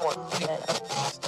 Hello,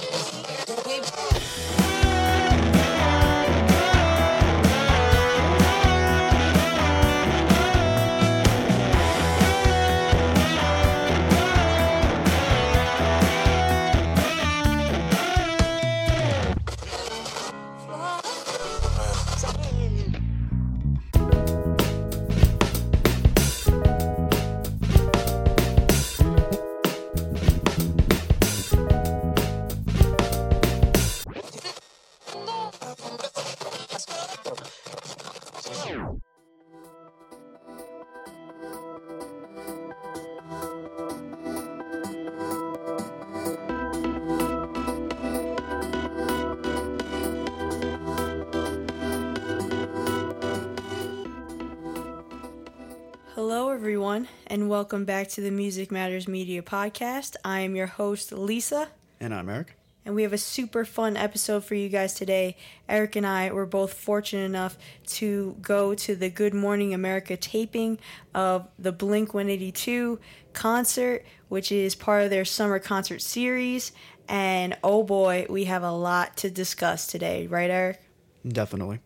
welcome back to the Music Matters Media Podcast. I am your host, Lisa, And I'm Eric. and we have a super fun episode for you guys today. Eric and I were both fortunate enough to go to the Good Morning America taping of the Blink 182 concert, which is part of their summer concert series. And oh boy, we have a lot to discuss today, right, Eric? Definitely.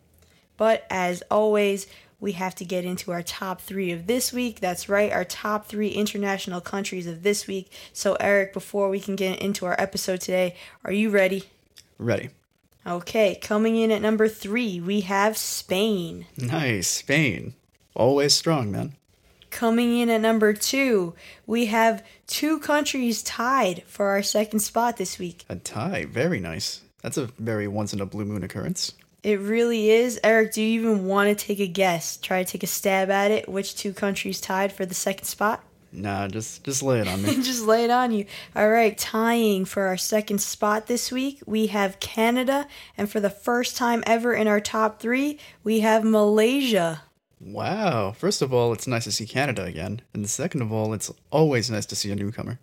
But as always, we have to get into our top three of this week. That's right, our top three international countries of this week. So, Eric, before we can get into our episode today, are you ready? Ready. Okay, coming in at number three, we have Spain. Nice. Spain. Always strong, man. Coming in at number two, we have two countries tied for our second spot this week. A tie. Very nice. That's a very once in a blue moon occurrence. It really is. Eric, do you even want to take a guess? Try to take a stab at it. Which two countries tied for the second spot? Nah, just just lay it on me. Just lay it on you. All right, tying for our second spot this week, we have Canada. And for the first time ever in our top three, we have Malaysia. wow. First of all, it's nice to see Canada again. And second of all, it's always nice to see a newcomer.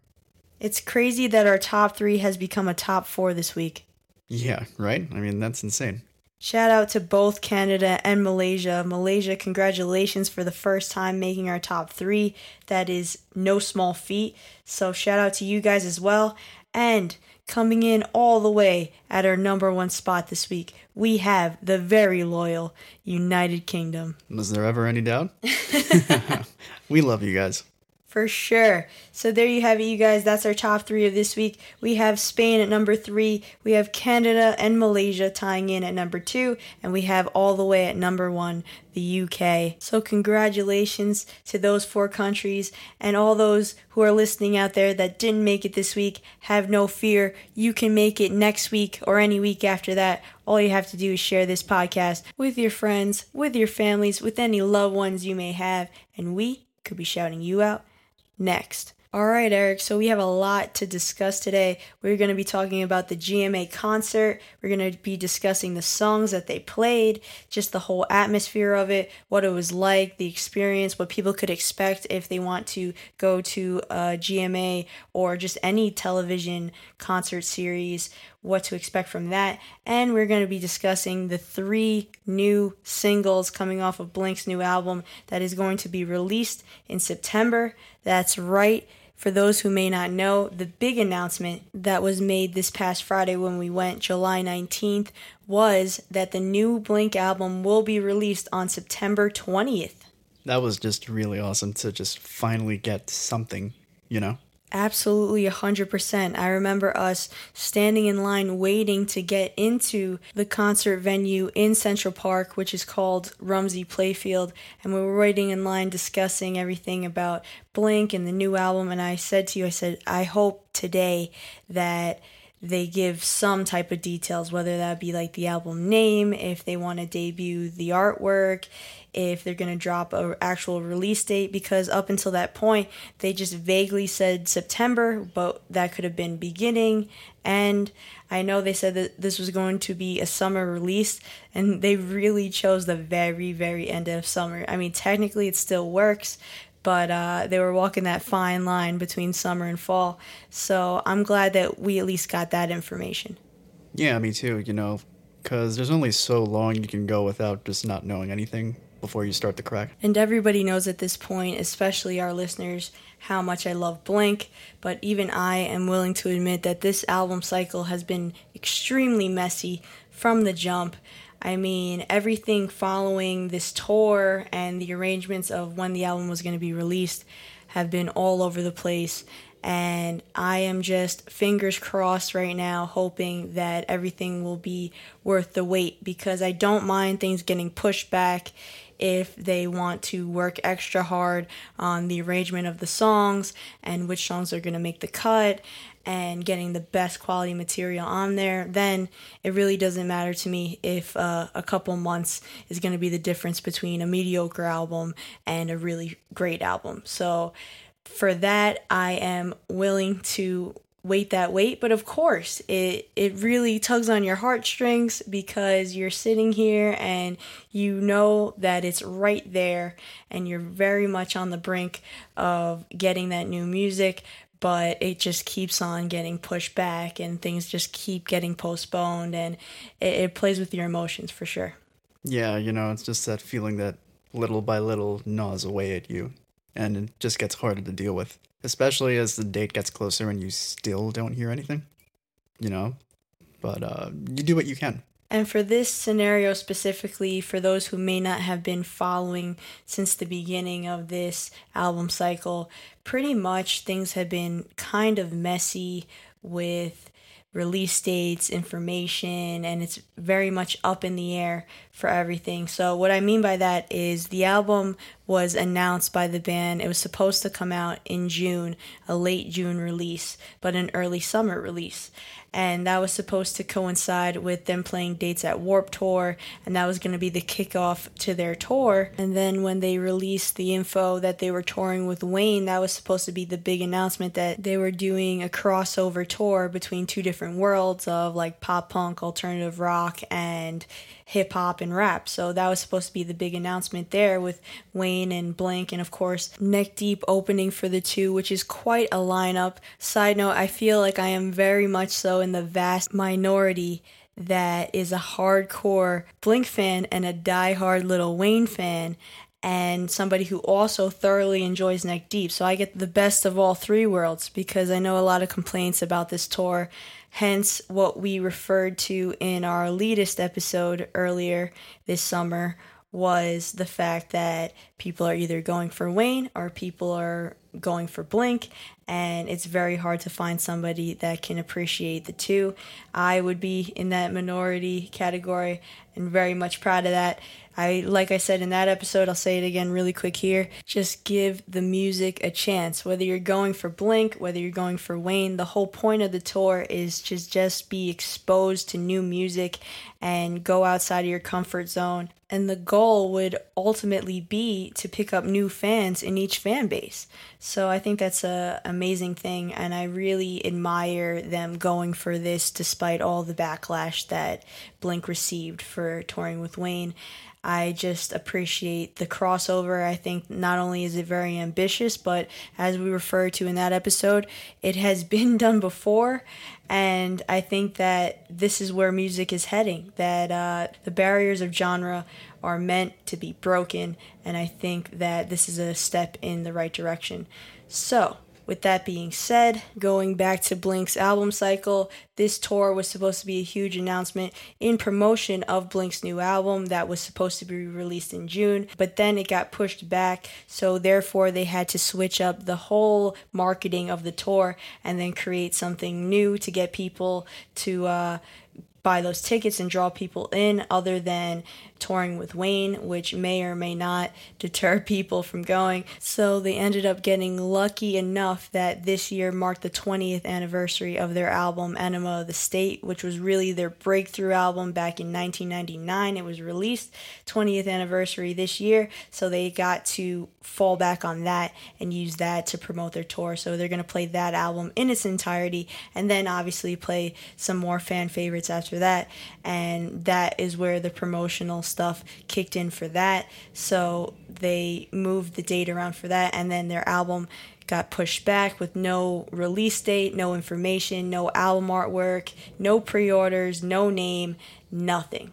It's crazy that our top three has become a top four this week. Yeah, right? I mean, that's insane. Shout out to both Canada and Malaysia. Malaysia, congratulations for the first time making our top three. That is no small feat. So, shout out to you guys as well. And coming in all the way at our number one spot this week, we have the very loyal United Kingdom. Was there ever any doubt? we love you guys. For sure. So there you have it, you guys. That's our top three of this week. We have Spain at number three. We have Canada and Malaysia tying in at number two. And we have all the way at number one, the UK. So congratulations to those four countries and all those who are listening out there that didn't make it this week. Have no fear. You can make it next week or any week after that. All you have to do is share this podcast with your friends, with your families, with any loved ones you may have. And we could be shouting you out next. All right, Eric. So we have a lot to discuss today. We're going to be talking about the GMA concert. We're going to be discussing the songs that they played, just the whole atmosphere of it, what it was like, the experience, what people could expect if they want to go to a GMA or just any television concert series, what to expect from that. And we're going to be discussing the three new singles coming off of Blink's new album that is going to be released in September. That's right. For those who may not know, the big announcement that was made this past Friday when we went, July 19th, was that the new Blink album will be released on September 20th. That was just really awesome to just finally get something, you know? Absolutely 100%. I remember us standing in line waiting to get into the concert venue in Central Park, which is called Rumsey Playfield. And we were waiting in line discussing everything about Blink and the new album. And I said to you, I said, I hope today that they give some type of details, whether that be like the album name, if they want to debut the artwork, if they're going to drop a actual release date because up until that point they just vaguely said September but that could have been beginning and I know they said that this was going to be a summer release and they really chose the very very end of summer. I mean technically it still works but uh, they were walking that fine line between summer and fall. So I'm glad that we at least got that information. Yeah, me too, you know, because there's only so long you can go without just not knowing anything. before you start the crack. And everybody knows at this point, especially our listeners, how much I love Blink, but even I am willing to admit that this album cycle has been extremely messy from the jump. I mean, everything following this tour and the arrangements of when the album was going to be released have been all over the place. And I am just fingers crossed right now, hoping that everything will be worth the wait because I don't mind things getting pushed back if they want to work extra hard on the arrangement of the songs and which songs are going to make the cut and getting the best quality material on there, then it really doesn't matter to me if uh, a couple months is going to be the difference between a mediocre album and a really great album. So for that, I am willing to wait that wait but of course it it really tugs on your heartstrings because you're sitting here and you know that it's right there and you're very much on the brink of getting that new music but it just keeps on getting pushed back and things just keep getting postponed and it, it plays with your emotions for sure Yeah, you know, it's just that feeling that little by little gnaws away at you, and it just gets harder to deal with, especially as the date gets closer and you still don't hear anything, you know? But uh, you do what you can. And for this scenario specifically, for those who may not have been following since the beginning of this album cycle, pretty much things have been kind of messy with release dates, information, and it's very much up in the air for everything. So, what I mean by that is the album was announced by the band. It was supposed to come out in June, a late June release, but an early summer release. And that was supposed to coincide with them playing dates at Warped Tour, and that was going to be the kickoff to their tour. And then when they released the info that they were touring with Wayne, that was supposed to be the big announcement that they were doing a crossover tour between two different worlds of like pop punk, alternative rock, and hip hop and rap. So that was supposed to be the big announcement there with Wayne and Blink, and of course, Neck Deep opening for the two, which is quite a lineup. Side note, I feel like I am very much so in the vast minority that is a hardcore Blink fan and a die-hard Lil Wayne fan. And somebody who also thoroughly enjoys Neck Deep. So I get the best of all three worlds because I know a lot of complaints about this tour hence what we referred to in our elitist episode earlier this summer was the fact that people are either going for Wayne or people are going for Blink, and it's very hard to find somebody that can appreciate the two. I would be in that minority category and very much proud of that. I like I said in that episode, I'll say it again really quick here. Just give the music a chance. Whether you're going for Blink, whether you're going for Wayne, the whole point of the tour is just just be exposed to new music and go outside of your comfort zone. And the goal would ultimately be to pick up new fans in each fan base. So I think that's a amazing thing and I really admire them going for this despite all the backlash that Blink received for touring with Wayne. I just appreciate the crossover. I think not only is it very ambitious, but as we refer to in that episode, it has been done before. And I think that this is where music is heading, that uh, the barriers of genre are meant to be broken. And I think that this is a step in the right direction. So, with that being said, going back to Blink's album cycle, this tour was supposed to be a huge announcement in promotion of Blink's new album that was supposed to be released in June, but then it got pushed back, so therefore they had to switch up the whole marketing of the tour and then create something new to get people to uh, buy those tickets and draw people in other than touring with Wayne, which may or may not deter people from going. So they ended up getting lucky enough that this year marked the 20th anniversary of their album Enema of the State, which was really their breakthrough album back in 1999. It was released 20th anniversary this year, so they got to fall back on that and use that to promote their tour. So they're going to play that album in its entirety and then obviously play some more fan favorites after that. And that is where the promotional stuff kicked in for that. So they moved the date around for that, and then their album got pushed back with no release date, no information, no album artwork, no pre orders, no name, nothing.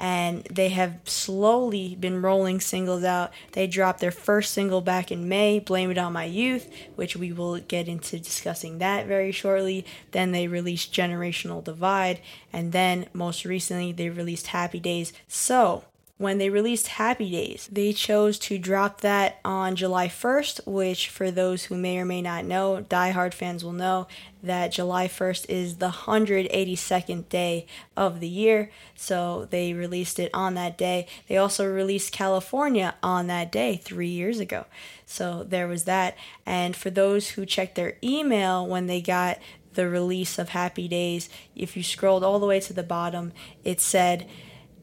And they have slowly been rolling singles out. They dropped their first single back in May, Blame It On My Youth, which we will get into discussing that very shortly. Then they released Generational Divide, and then most recently they released Happy Days. So, when they released Happy Days. They chose to drop that on July 1st, which, for those who may or may not know, die-hard fans will know that July 1st is the 182nd day of the year. So they released it on that day. They also released California on that day three years ago. So there was that. And for those who checked their email when they got the release of Happy Days, if you scrolled all the way to the bottom, it said,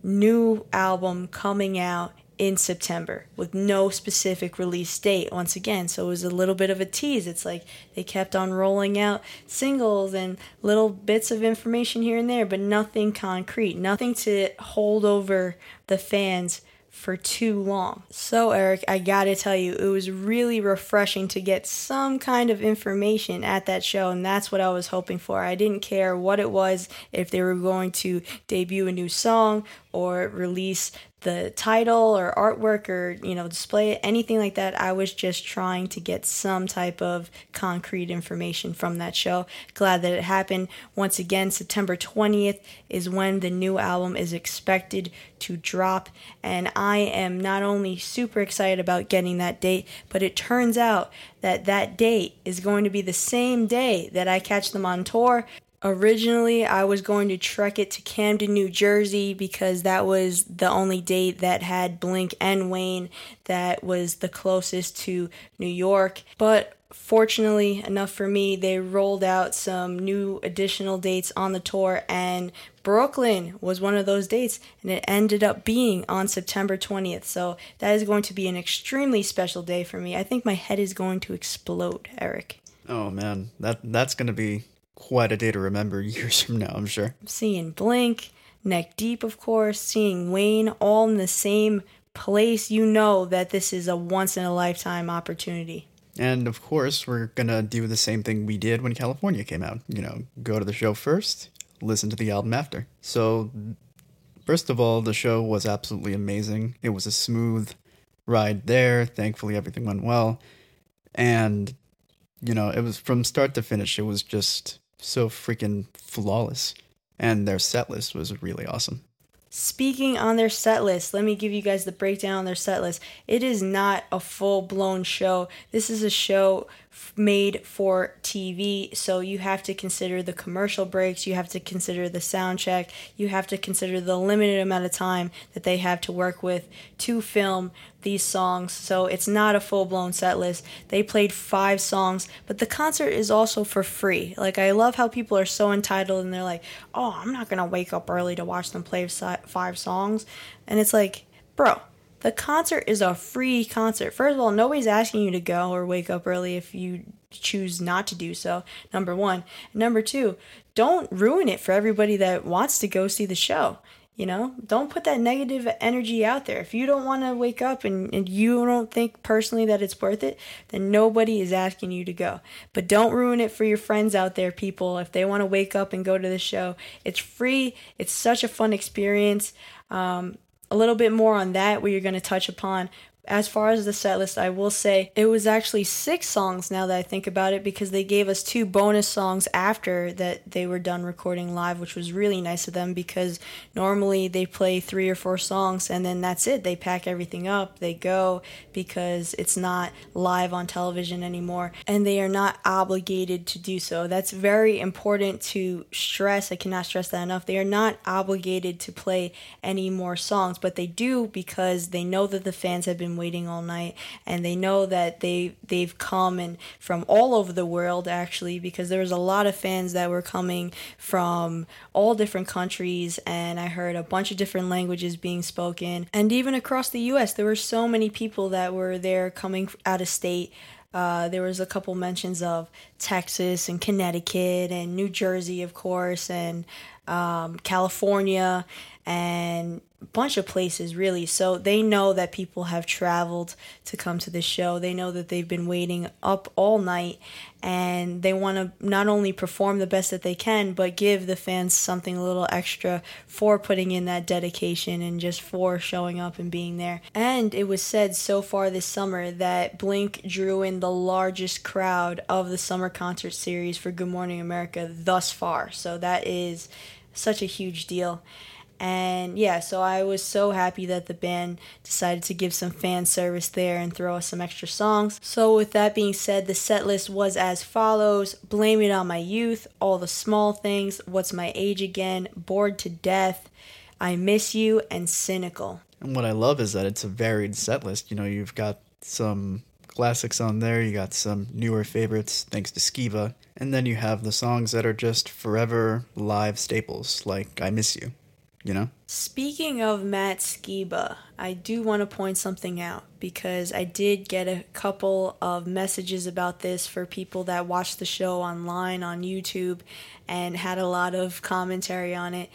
new album coming out in September with no specific release date once again. So it was a little bit of a tease. It's like they kept on rolling out singles and little bits of information here and there, but nothing concrete, nothing to hold over the fans for too long. So, Eric, I gotta tell you, it was really refreshing to get some kind of information at that show, and that's what I was hoping for. I didn't care what it was, if they were going to debut a new song or release the title or artwork or you know display anything like that i was just trying to get some type of concrete information from that show. Glad that it happened. Once again september 20th is when the new album is expected to drop. And i am not only super excited about getting that date but it turns out that that date is going to be the same day that i catch them on tour Originally, I was going to trek it to Camden, New Jersey because that was the only date that had Blink and Wayne that was the closest to New York. But fortunately enough for me, they rolled out some new additional dates on the tour, and Brooklyn was one of those dates, and it ended up being on September 20th. So that is going to be an extremely special day for me. I think my head is going to explode, Eric. Oh man, that that's gonna be quite a day to remember years from now, I'm sure. Seeing Blink, Neck Deep, of course, seeing Wayne all in the same place, you know that this is a once in a lifetime opportunity. And of course, we're gonna do the same thing we did when California came out. You know, go to the show first, listen to the album after. So, first of all, the show was absolutely amazing. It was a smooth ride there. Thankfully, everything went well. And, you know, it was from start to finish, it was just so freaking flawless. And their set list was really awesome. Speaking on their set list, let me give you guys the breakdown on their set list. It is not a full blown show. This is a show made for TV, so you have to consider the commercial breaks, you have to consider the sound check, you have to consider the limited amount of time that they have to work with to film these songs. So it's not a full blown set list. They played five songs, but the concert is also for free. Like, I love how people are so entitled and they're like, oh, I'm not gonna wake up early to watch them play five songs. And it's like, bro, the concert is a free concert. First of all, nobody's asking you to go or wake up early if you choose not to do so. Number one. Number two, don't ruin it for everybody that wants to go see the show. You know, don't put that negative energy out there. If you don't want to wake up and, and you don't think personally that it's worth it, then nobody is asking you to go. But don't ruin it for your friends out there, people. If they want to wake up and go to the show, it's free. It's such a fun experience. Um, a little bit more on that, where you're going to touch upon as far as the set list, I will say it was actually six songs now that I think about it because they gave us two bonus songs after that they were done recording live, which was really nice of them because normally they play three or four songs and then that's it. They pack everything up, they go because it's not live on television anymore and they are not obligated to do so. That's very important to stress. I cannot stress that enough. They are not obligated to play any more songs, but they do because they know that the fans have been waiting all night and they know that they they've come and from all over the world actually because there was a lot of fans that were coming from all different countries and I heard a bunch of different languages being spoken. And even across the US there were so many people that were there coming out of state. Uh, there was a couple mentions of Texas and Connecticut and New Jersey, of course, and um, California, and bunch of places really. So they know that people have traveled to come to the show. They know that they've been waiting up all night and they want to not only perform the best that they can but give the fans something a little extra for putting in that dedication and just for showing up and being there. And it was said so far this summer that blink drew in the largest crowd of the summer concert series for good morning america thus far. So that is such a huge deal and yeah, so I was so happy that the band decided to give some fan service there and throw us some extra songs. So, with that being said, the set list was as follows Blame It On My Youth, All the Small Things, What's My Age Again, Bored to Death, I Miss You, and Cynical. And what I love is that it's a varied set list. You know, you've got some classics on there, you got some newer favorites thanks to Skiba, and then you have the songs that are just forever live staples, like I Miss You you know? Speaking of Matt Skiba, I do want to point something out because I did get a couple of messages about this for people that watched the show online on YouTube and had a lot of commentary on it.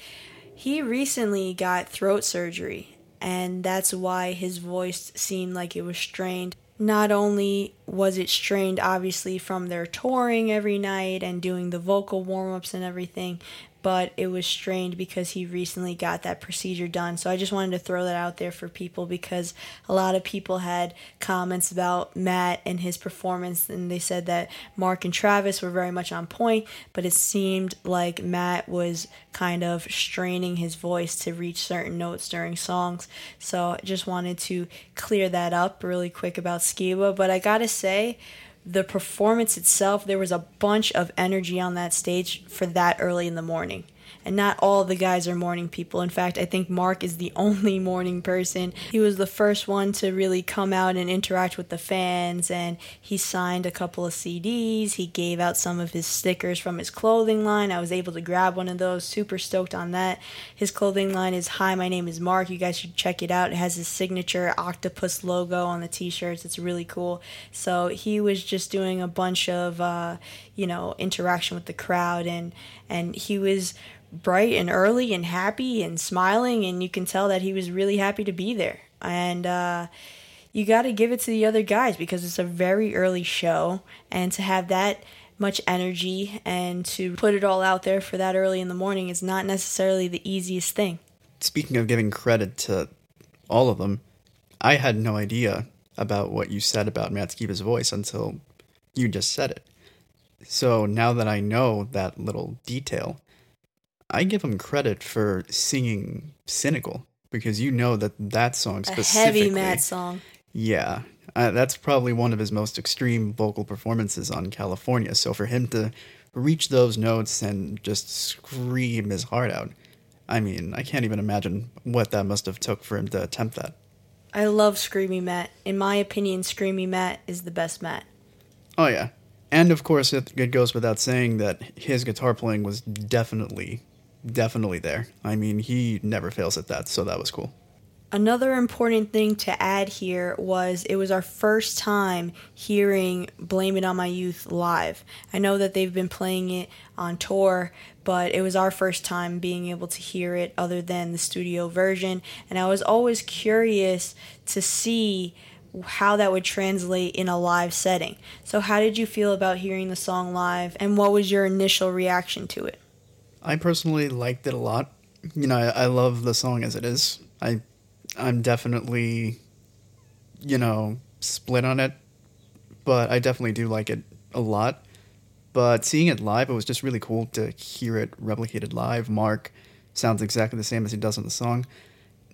He recently got throat surgery, and that's why his voice seemed like it was strained. Not only was it strained, obviously, from their touring every night and doing the vocal warm ups and everything, but it was strained because he recently got that procedure done. So I just wanted to throw that out there for people because a lot of people had comments about Matt and his performance, and they said that Mark and Travis were very much on point, but it seemed like Matt was kind of straining his voice to reach certain notes during songs. So I just wanted to clear that up really quick about Skiba. But I gotta say, the performance itself, there was a bunch of energy on that stage for that early in the morning and not all the guys are morning people. In fact, I think Mark is the only morning person. He was the first one to really come out and interact with the fans, and he signed a couple of CDs. He gave out some of his stickers from his clothing line. I was able to grab one of those. Super stoked on that. His clothing line is Hi, my name is Mark. You guys should check it out. It has his signature octopus logo on the t shirts. It's really cool. So he was just doing a bunch of, uh, you know, interaction with the crowd, and, and he was bright and early and happy and smiling, and you can tell that he was really happy to be there. And uh, you got to give it to the other guys because it's a very early show, and to have that much energy and to put it all out there for that early in the morning is not necessarily the easiest thing. Speaking of giving credit to all of them, I had no idea about what you said about Matt Skiba's voice until you just said it. So now that I know that little detail, I give him credit for singing "Cynical" because you know that that song specifically, a heavy Matt song. Yeah, uh, that's probably one of his most extreme vocal performances on California. So for him to reach those notes and just scream his heart out, I mean, I can't even imagine what that must have took for him to attempt that. I love Screamy Matt. In my opinion, Screamy Matt is the best Matt. Oh yeah, and of course, it, it goes without saying that his guitar playing was definitely definitely there. I mean, he never fails at that, so that was cool. Another important thing to add here was it was our first time hearing Blame It On My Youth live. I know that they've been playing it on tour, but it was our first time being able to hear it other than the studio version. And I was always curious to see how that would translate in a live setting. So, how did you feel about hearing the song live, and what was your initial reaction to it? I personally liked it a lot. You know, I, I love the song as it is. I, I'm definitely, you know, split on it, but I definitely do like it a lot. But seeing it live, it was just really cool to hear it replicated live. Mark sounds exactly the same as he does in the song.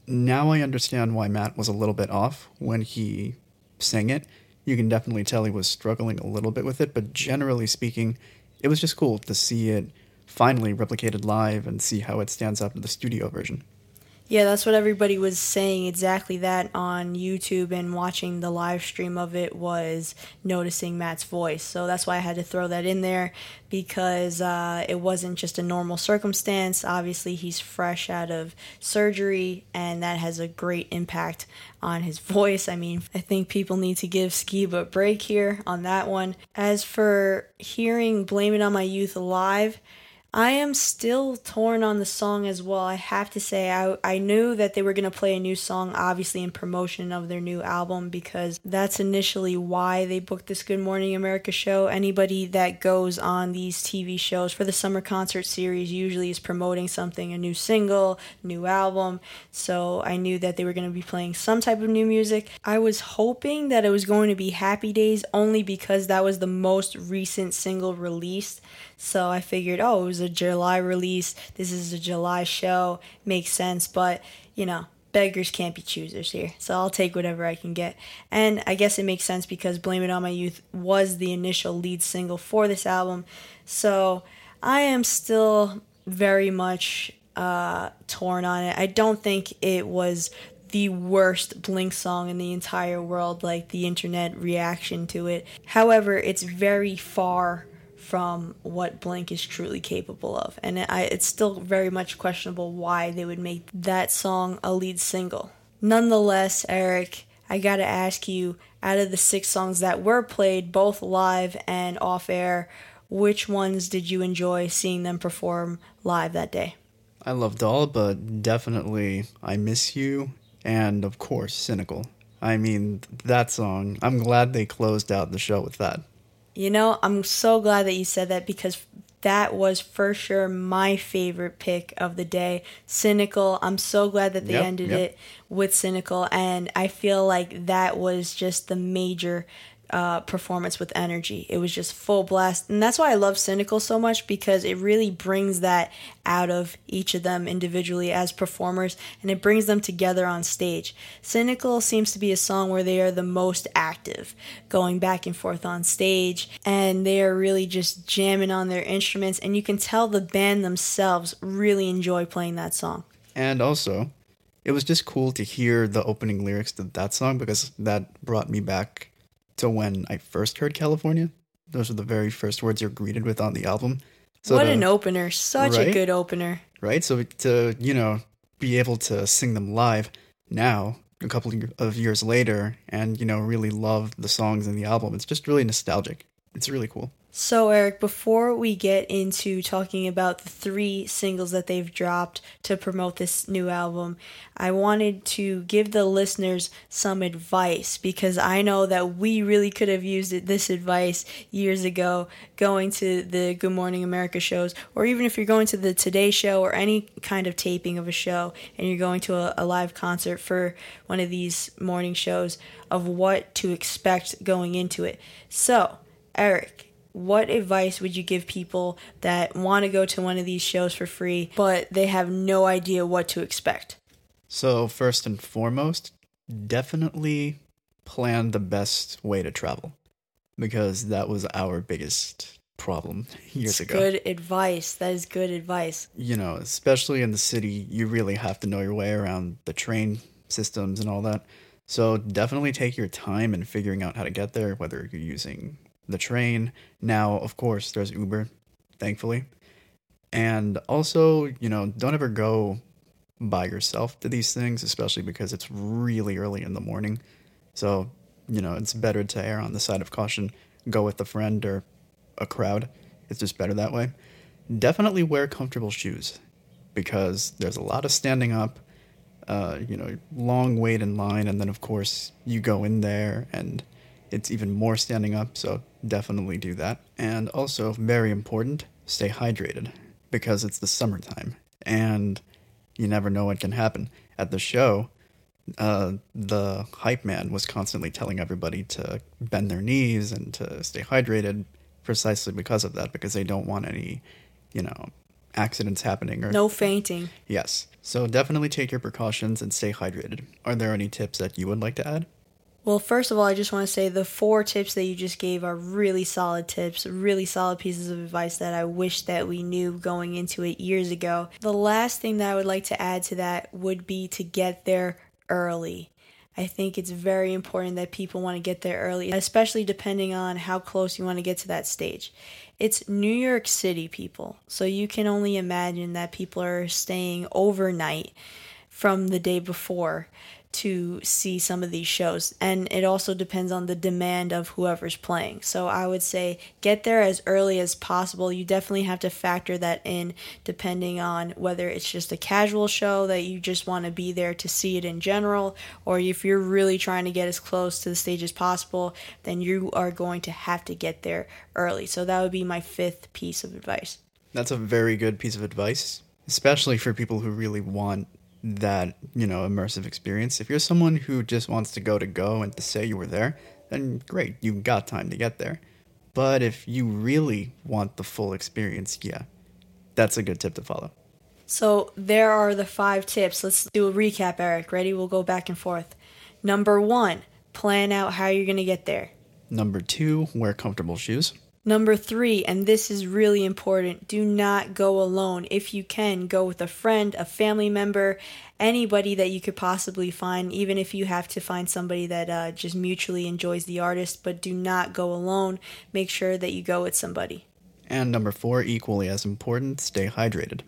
Now I understand why Matt was a little bit off when he sang it. You can definitely tell he was struggling a little bit with it, but generally speaking, it was just cool to see it finally replicated live and see how it stands up to the studio version. Yeah, that's what everybody was saying exactly that on YouTube and watching the live stream of it was noticing Matt's voice. So that's why I had to throw that in there because uh, it wasn't just a normal circumstance. Obviously, he's fresh out of surgery and that has a great impact on his voice. I mean, I think people need to give Skiba a break here on that one. As for hearing Blame It On My Youth live, I am still torn on the song as well. I have to say, I, I knew that they were going to play a new song, obviously, in promotion of their new album, because that's initially why they booked this Good Morning America show. Anybody that goes on these TV shows for the summer concert series usually is promoting something, a new single, new album. So I knew that they were going to be playing some type of new music. I was hoping that it was going to be Happy Days only because that was the most recent single released. So I figured, oh, it was a July release. This is a July show. Makes sense. But, you know, beggars can't be choosers here. So I'll take whatever I can get. And I guess it makes sense because Blame It On My Youth was the initial lead single for this album. So I am still very much uh, torn on it. I don't think it was the worst Blink song in the entire world, like the internet reaction to it. However, it's very far from what Blink is truly capable of. And I, it's still very much questionable why they would make that song a lead single. Nonetheless, Eric, I gotta ask you out of the six songs that were played, both live and off air, which ones did you enjoy seeing them perform live that day? I loved all, but definitely I Miss You and, of course, Cynical. I mean, that song, I'm glad they closed out the show with that. You know, I'm so glad that you said that because that was for sure my favorite pick of the day. Cynical. I'm so glad that they yep, ended yep. it with Cynical. And I feel like that was just the major uh, performance with energy. It was just full blast. And that's why I love Cynical so much because it really brings that out of each of them individually as performers and it brings them together on stage. Cynical seems to be a song where they are the most active, going back and forth on stage, and they are really just jamming on their instruments. And you can tell the band themselves really enjoy playing that song. And also, it was just cool to hear the opening lyrics to that song because that brought me back to when I first heard California. Those are the very first words you're greeted with on the album. So what to, an opener. Such right? a good opener. Right? So to, you know, be able to sing them live now, a couple of years later, and, you know, really love the songs in the album, it's just really nostalgic. It's really cool. So, Eric, before we get into talking about the three singles that they've dropped to promote this new album, I wanted to give the listeners some advice because I know that we really could have used this advice years ago going to the Good Morning America shows, or even if you're going to the Today Show or any kind of taping of a show and you're going to a, a live concert for one of these morning shows, of what to expect going into it. So, Eric, what advice would you give people that want to go to one of these shows for free, but they have no idea what to expect? So, first and foremost, definitely plan the best way to travel because that was our biggest problem years it's ago. Good advice. That is good advice. You know, especially in the city, you really have to know your way around the train systems and all that. So definitely take your time in figuring out how to get there, whether you're using the train. Now, of course, there's Uber, thankfully. And also, you know, don't ever go by yourself to these things, especially because it's really early in the morning. So, you know, it's better to err on the side of caution. Go with a friend or a crowd. It's just better that way. Definitely wear comfortable shoes because there's a lot of standing up, uh, you know, long wait in line. And then, of course, you go in there and it's even more standing up, so definitely do that. And also, very important, stay hydrated because it's the summertime and you never know what can happen. At the show, uh, the hype man was constantly telling everybody to bend their knees and to stay hydrated precisely because of that, because they don't want any, you know, accidents happening or no fainting. Yes. So definitely take your precautions and stay hydrated. Are there any tips that you would like to add? Well, first of all, I just want to say the four tips that you just gave are really solid tips, really solid pieces of advice that I wish that we knew going into it years ago. The last thing that I would like to add to that would be to get there early. I think it's very important that people want to get there early, especially depending on how close you want to get to that stage. It's New York City, people, so you can only imagine that people are staying overnight from the day before to see some of these shows. And it also depends on the demand of whoever's playing. So I would say get there as early as possible. You definitely have to factor that in depending on whether it's just a casual show that you just want to be there to see it in general, or if you're really trying to get as close to the stage as possible, then you are going to have to get there early. So that would be my fifth piece of advice. That's a very good piece of advice, especially for people who really want that, you know, immersive experience. If you're someone who just wants to go to go and to say you were there, then great, you've got time to get there. But if you really want the full experience, yeah, that's a good tip to follow. So there are the five tips. Let's do a recap, Eric. Ready? We'll go back and forth. Number one, plan out how you're going to get there. Number two, wear comfortable shoes. Number three, and this is really important, do not go alone. If you can, go with a friend, a family member, anybody that you could possibly find, even if you have to find somebody that uh, just mutually enjoys the artist, but do not go alone. Make sure that you go with somebody. And number four, equally as important, stay hydrated.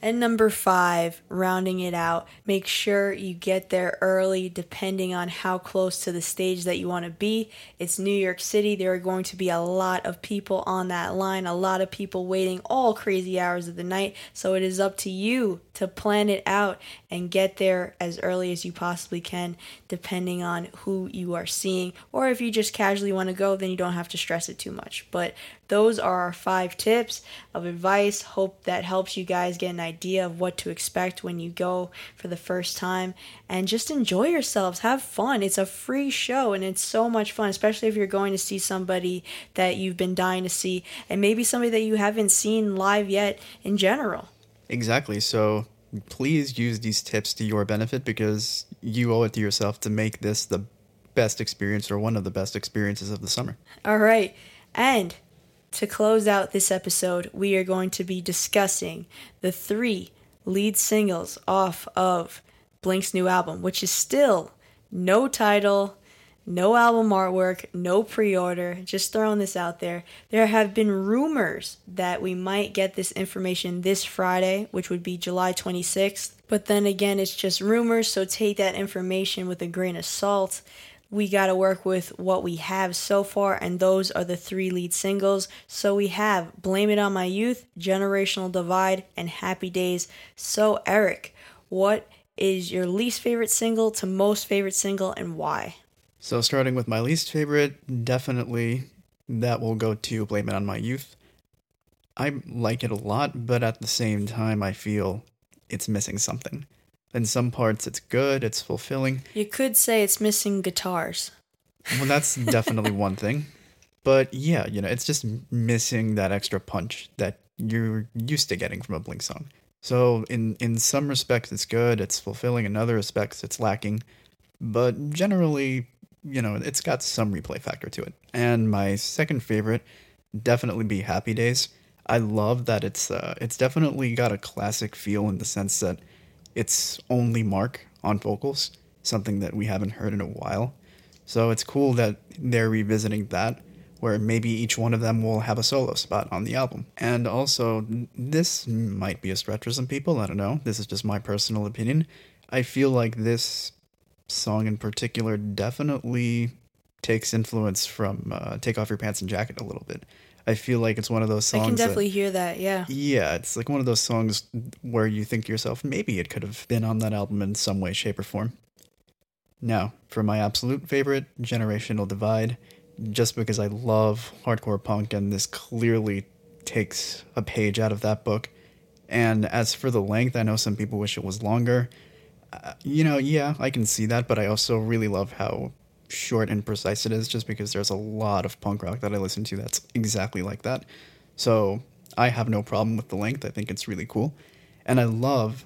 And number five, rounding it out, make sure you get there early depending on how close to the stage that you want to be. It's New York City. There are going to be a lot of people on that line, a lot of people waiting all crazy hours of the night. So it is up to you to plan it out and get there as early as you possibly can, depending on who you are seeing. Or if you just casually want to go, then you don't have to stress it too much. But those are our five tips of advice. Hope that helps you guys get an idea of what to expect when you go for the first time and just enjoy yourselves. Have fun. It's a free show and it's so much fun, especially if you're going to see somebody that you've been dying to see and maybe somebody that you haven't seen live yet in general. Exactly. So please use these tips to your benefit because you owe it to yourself to make this the best experience or one of the best experiences of the summer. All right. And to close out this episode, we are going to be discussing the three lead singles off of Blink's new album, which is still no title, no album artwork, no pre order. Just throwing this out there. There have been rumors that we might get this information this Friday, which would be July 26th. But then again, it's just rumors, so take that information with a grain of salt we got to work with what we have so far, and those are the three lead singles. So we have Blame It On My Youth, Generational Divide, and Happy Days. So, Eric, what is your least favorite single to most favorite single, and why? So, starting with my least favorite, definitely that will go to Blame It On My Youth. I like it a lot, but at the same time, I feel it's missing something. In some parts, it's good, it's fulfilling. You could say it's missing guitars. Well, that's definitely one thing. But yeah, you know, it's just missing that extra punch that you're used to getting from a Blink song. So in in some respects it's good, it's fulfilling, in other respects it's lacking. But generally, you know, it's got some replay factor to it. And my second favorite definitely be Happy Days. I love that it's uh, it's definitely got a classic feel in the sense that it's only Mark on vocals, something that we haven't heard in a while. So it's cool that they're revisiting that, where maybe each one of them will have a solo spot on the album. And also, this might be a stretch for some people, I don't know. This is just my personal opinion. I feel like this song in particular definitely takes influence from uh, Take Off Your Pants and Jacket a little bit. I feel like it's one of those songs. I can definitely that, hear that. Yeah. Yeah, it's like one of those songs where you think to yourself, maybe it could have been on that album in some way, shape, or form. Now, for my absolute favorite, Generational Divide, just because I love hardcore punk and this clearly takes a page out of that book. And as for the length, I know some people wish it was longer. Uh, you know, yeah, I can see that, but I also really love how short and precise it is just because there's a lot of punk rock that I listen to that's exactly like that. So I have no problem with the length. I think it's really cool. And I love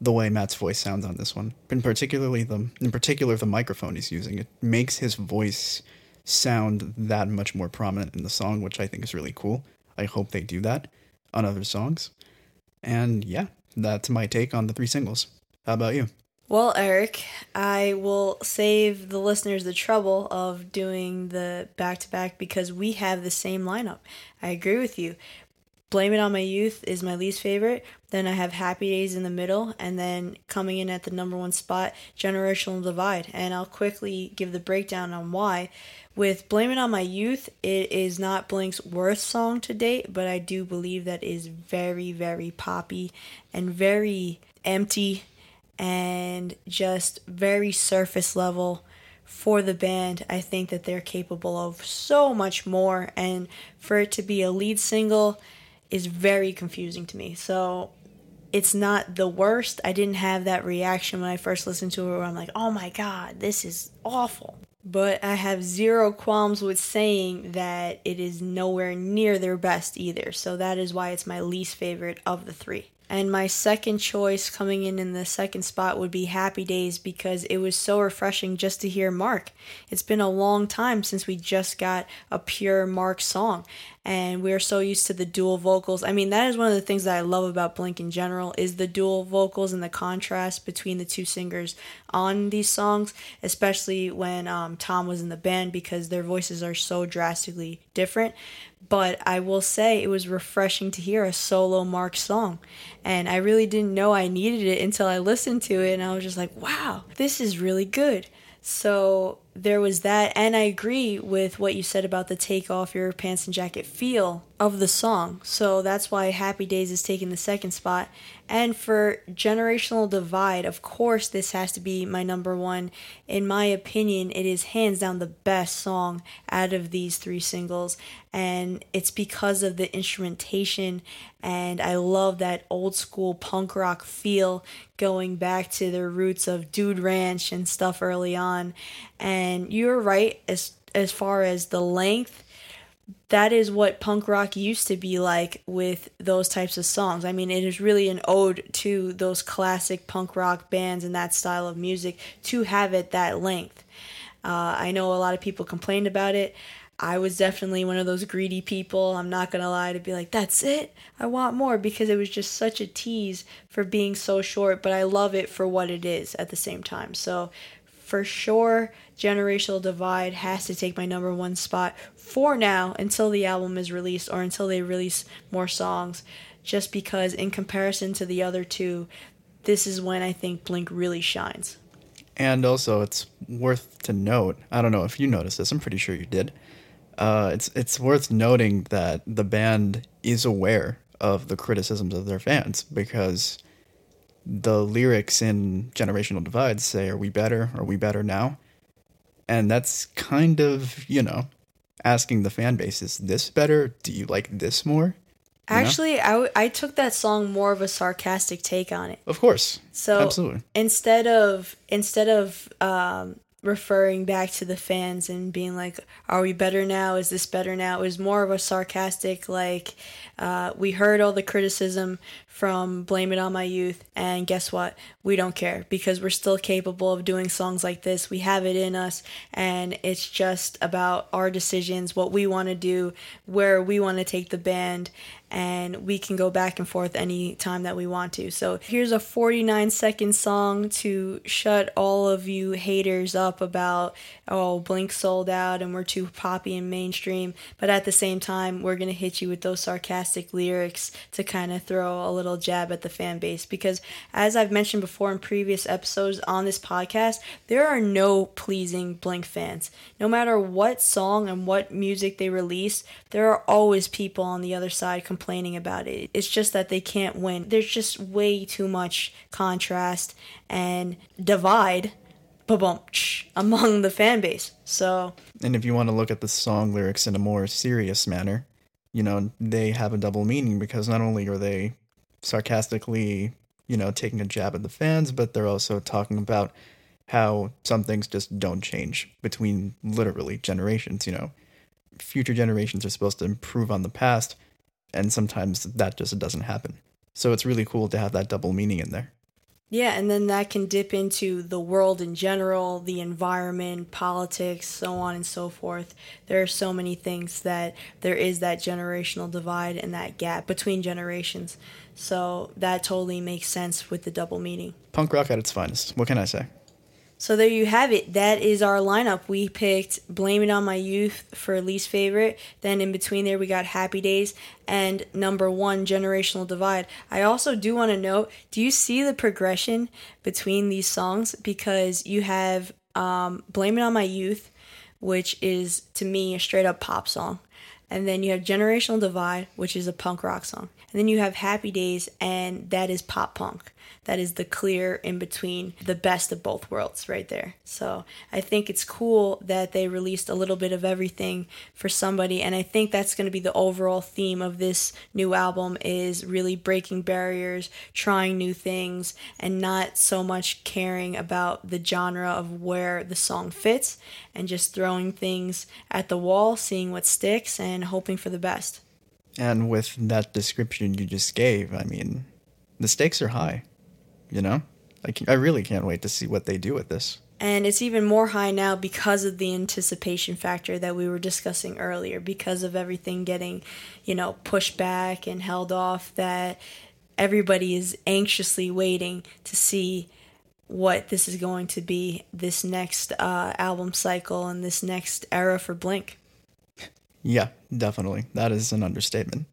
the way Matt's voice sounds on this one. In particularly the in particular the microphone he's using. It makes his voice sound that much more prominent in the song, which I think is really cool. I hope they do that on other songs. And yeah, that's my take on the three singles. How about you? Well, Eric, I will save the listeners the trouble of doing the back to back because we have the same lineup. I agree with you. Blame It on My Youth is my least favorite. Then I have Happy Days in the middle. And then coming in at the number one spot, Generational Divide. And I'll quickly give the breakdown on why. With Blame It on My Youth, it is not Blink's worst song to date, but I do believe that is very, very poppy and very empty and just very surface level for the band. I think that they're capable of so much more, and for it to be a lead single is very confusing to me. So it's not the worst. I didn't have that reaction when I first listened to it where I'm like, oh my god, this is awful. But I have zero qualms with saying that it is nowhere near their best either. So that is why it's my least favorite of the three. And my second choice coming in in the second spot would be Happy Days because it was so refreshing just to hear Mark. It's been a long time since we just got a pure Mark song and we're so used to the dual vocals. I mean, that is one of the things that I love about Blink in general is the dual vocals and the contrast between the two singers on these songs, especially when um, Tom was in the band because their voices are so drastically different. But I will say it was refreshing to hear a solo Mark song. And I really didn't know I needed it until I listened to it and I was just like, wow, this is really good. So there was that and i agree with what you said about the take off your pants and jacket feel of the song. So that's why happy days is taking the second spot and for generational divide of course this has to be my number one. In my opinion it is hands down the best song out of these three singles. And it's because of the instrumentation. And i love that old school punk rock feel going back to their roots of dude ranch and stuff early on. And you're right as as far as the length that is what punk rock used to be like with those types of songs. I mean, it is really an ode to those classic punk rock bands and that style of music to have it that length. Uh, I know a lot of people complained about it. I was definitely one of those greedy people. I'm not going to lie to be like, that's it. I want more because it was just such a tease for being so short, but I love it for what it is at the same time. So for sure, Generational Divide has to take my number one spot for now until the album is released or until they release more songs. Just because, in comparison to the other two, this is when I think Blink really shines. And also, it's worth to note. I don't know if you noticed this. I'm pretty sure you did. Uh, it's it's worth noting that the band is aware of the criticisms of their fans because the lyrics in Generational Divide say, Are we better? Are we better now? And that's kind of, you know, asking the fan base, Is this better? Do you like this more? You Actually, I, w- I took that song more of a sarcastic take on it. Of course. So Absolutely. instead of instead of um, referring back to the fans and being like, "Are we better now? Is this better now?" It was more of a sarcastic, like, uh, "We heard all the criticism from Blame It on My Youth, and guess what? We don't care because we're still capable of doing songs like this. We have it in us, and it's just about our decisions, what we want to do, where we want to take the band, and we can go back and forth any time that we want to. So here's a 49 second song to shut all of you haters up about oh Blink sold out and we're too poppy and mainstream, but at the same time we're gonna hit you with those sarcastic lyrics to kind of throw a little jab at the fan base because as I've mentioned before in previous episodes on this podcast, there are no pleasing Blink fans. No matter what song and what music they release, there are always people on the other side complaining about it. It's just that they can't win. There's just way too much contrast and divide among the fan base. So And if you want to look at the song lyrics in a more serious manner, you know, they have a double meaning because not only are they sarcastically, you know, taking a jab at the fans, but they're also talking about how some things just don't change between literally generations, you know. Future generations are supposed to improve on the past, and sometimes that just doesn't happen. So it's really cool to have that double meaning in there. Yeah, and then that can dip into the world in general, the environment, politics, so on and so forth. There are so many things that there is that generational divide and that gap between generations. So that totally makes sense with the double meaning. Punk rock at its finest. What can I say? So there you have it. That is our lineup. We picked Blame It On My Youth for least favorite. Then in between there, we got Happy Days and number one, Generational Divide. I also do want to note do you see the progression between these songs? Because you have um, Blame It On My Youth, which is to me a straight up pop song. And then you have Generational Divide, which is a punk rock song. And then you have Happy Days, and that is pop punk that is the clear in between the best of both worlds right there. So I think it's cool that they released a little bit of everything for somebody and I think that's going to be the overall theme of this new album is really breaking barriers, trying new things and not so much caring about the genre of where the song fits and just throwing things at the wall, seeing what sticks and hoping for the best. And with that description you just gave, I mean, the stakes are high you know? I, can, I really can't wait to see what they do with this. And it's even more high now because of the anticipation factor that we were discussing earlier, because of everything getting, you know, pushed back and held off, that everybody is anxiously waiting to see what this is going to be this next uh, album cycle and this next era for Blink. Yeah, definitely. That is an understatement.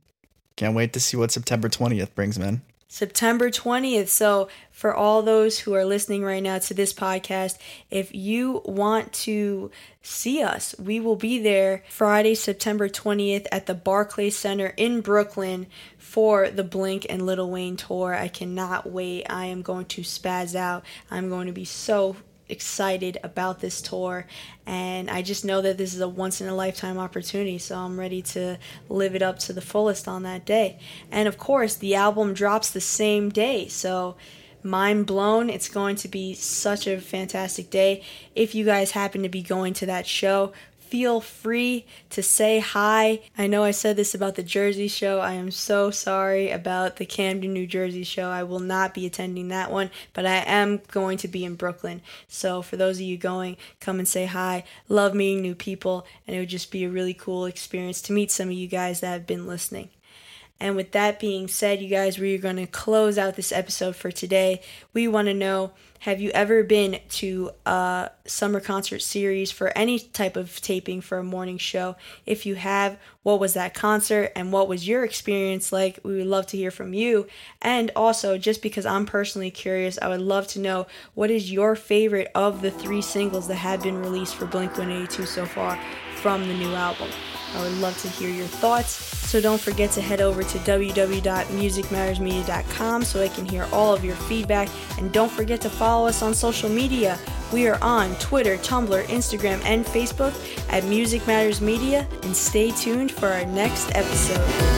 Can't wait to see what September 20th brings, man. September 20th. So, for all those who are listening right now to this podcast, if you want to see us, we will be there Friday, September 20th at the Barclays Center in Brooklyn for the Blink and Lil Wayne tour. I cannot wait. I am going to spaz out. I'm going to be so excited about this tour and I just know that this is a once in a lifetime opportunity so I'm ready to live it up to the fullest on that day. And of course, the album drops the same day. So mind blown. It's going to be such a fantastic day. If you guys happen to be going to that show, feel free to say hi. I know I said this about the Jersey show. I am so sorry about the Camden, New Jersey show. I will not be attending that one, but I am going to be in Brooklyn. So for those of you going, come and say hi. Love meeting new people, and it would just be a really cool experience to meet some of you guys that have been listening. And with that being said, you guys, we're going to close out this episode for today. We want to know have you ever been to a summer concert series for any type of taping for a morning show? If you have, what was that concert and what was your experience like? We would love to hear from you. And also, just because I'm personally curious, I would love to know what is your favorite of the three singles that have been released for Blink 182 so far from the new album. I would love to hear your thoughts. So don't forget to head over to www.musicmattersmedia.com so I can hear all of your feedback. And don't forget to follow us on social media. We are on Twitter, Tumblr, Instagram, and Facebook at Music Matters Media. And stay tuned for our next episode.